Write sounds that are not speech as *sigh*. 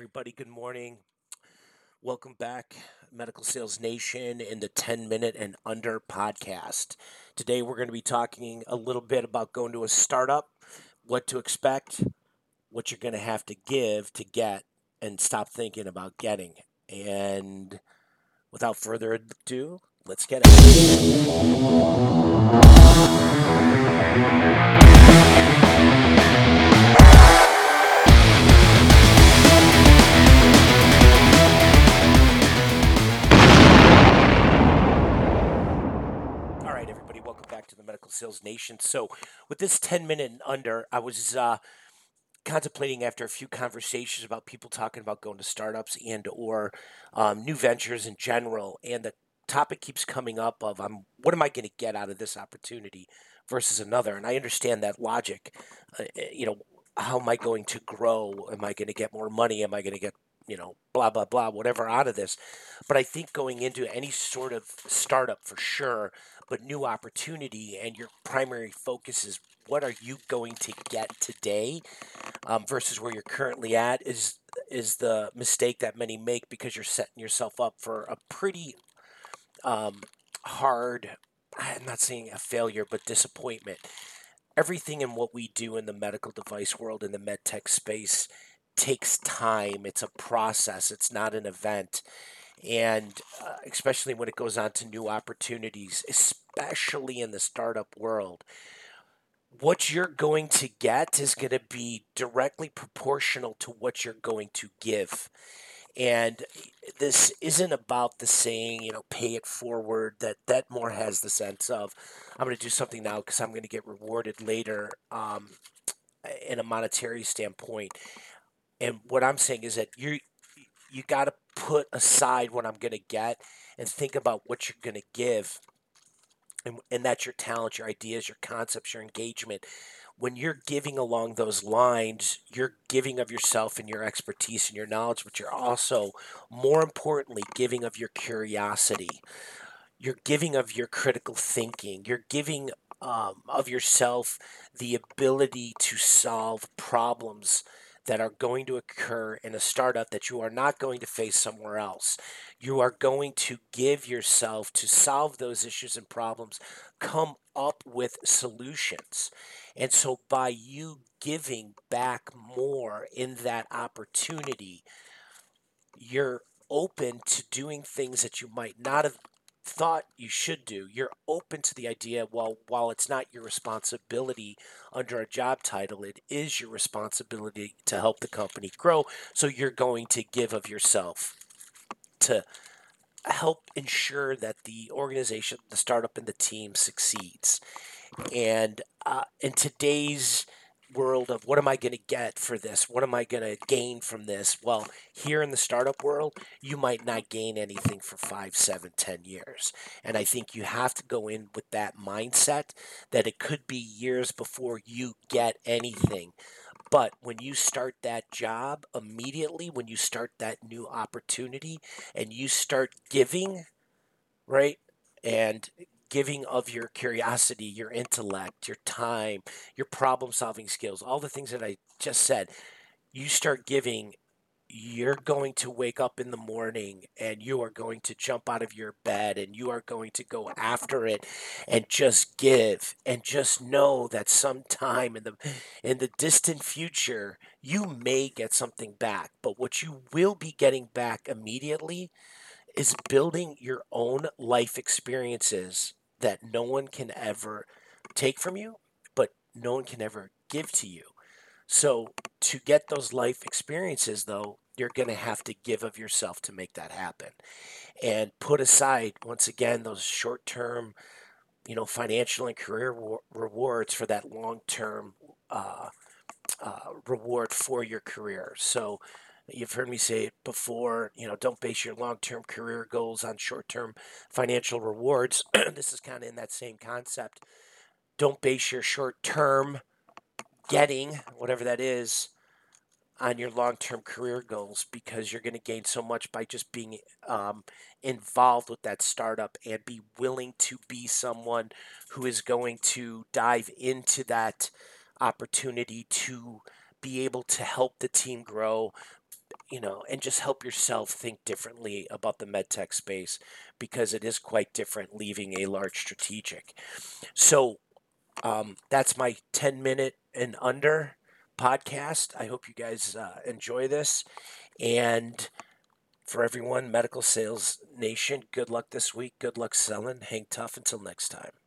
everybody. Good morning. Welcome back, Medical Sales Nation, in the 10 Minute and Under podcast. Today, we're going to be talking a little bit about going to a startup, what to expect, what you're going to have to give to get, and stop thinking about getting. And without further ado, let's get it. Sales Nation. So, with this 10 minute and under, I was uh, contemplating after a few conversations about people talking about going to startups and or um, new ventures in general, and the topic keeps coming up of I'm what am I going to get out of this opportunity versus another, and I understand that logic. Uh, eh, you know, how am I going to grow? Am I going to get more money? Am I going to get you know, blah, blah, blah, whatever out of this. But I think going into any sort of startup for sure, but new opportunity and your primary focus is what are you going to get today um, versus where you're currently at is is the mistake that many make because you're setting yourself up for a pretty um, hard i'm not saying a failure but disappointment everything in what we do in the medical device world in the med tech space takes time. It's a process. It's not an event. And uh, especially when it goes on to new opportunities, especially in the startup world, what you're going to get is going to be directly proportional to what you're going to give. And this isn't about the saying, you know, pay it forward. That that more has the sense of, I'm going to do something now because I'm going to get rewarded later, um, in a monetary standpoint. And what I'm saying is that you you got to put aside what I'm going to get and think about what you're going to give. And, and that's your talent, your ideas, your concepts, your engagement. When you're giving along those lines, you're giving of yourself and your expertise and your knowledge, but you're also, more importantly, giving of your curiosity. You're giving of your critical thinking. You're giving um, of yourself the ability to solve problems that are going to occur in a startup that you are not going to face somewhere else. You are going to give yourself to solve those issues and problems, come up with solutions. And so, by you giving back more in that opportunity, you're open to doing things that you might not have thought you should do. You're open to the idea, while while it's not your responsibility under a job title, it is your responsibility to help the company grow. So you're going to give of yourself to help ensure that the organization, the startup, and the team succeeds. And uh, in today's world of what am I going to get for this? What am I going to gain from this? Well, here in the startup world, you might not gain anything for five, seven, ten years. And I think you have to go in with that mindset that it could be years before you get anything. But when you start that job immediately, when you start that new opportunity and you start giving, right? And giving of your curiosity, your intellect, your time, your problem solving skills, all the things that I just said, you start giving, you're going to wake up in the morning and you are going to jump out of your bed and you are going to go after it and just give and just know that sometime in the in the distant future you may get something back. But what you will be getting back immediately is building your own life experiences that no one can ever take from you, but no one can ever give to you. So, to get those life experiences, though, you're going to have to give of yourself to make that happen. And put aside, once again, those short term, you know, financial and career rewards for that long term uh, uh, reward for your career. So, You've heard me say it before, you know, don't base your long term career goals on short term financial rewards. *clears throat* this is kind of in that same concept. Don't base your short term getting, whatever that is, on your long term career goals because you're going to gain so much by just being um, involved with that startup and be willing to be someone who is going to dive into that opportunity to be able to help the team grow, you know, and just help yourself think differently about the medtech space because it is quite different leaving a large strategic. So um, that's my 10 minute and under podcast. I hope you guys uh, enjoy this. And for everyone, Medical Sales Nation, good luck this week. Good luck selling. Hang tough until next time.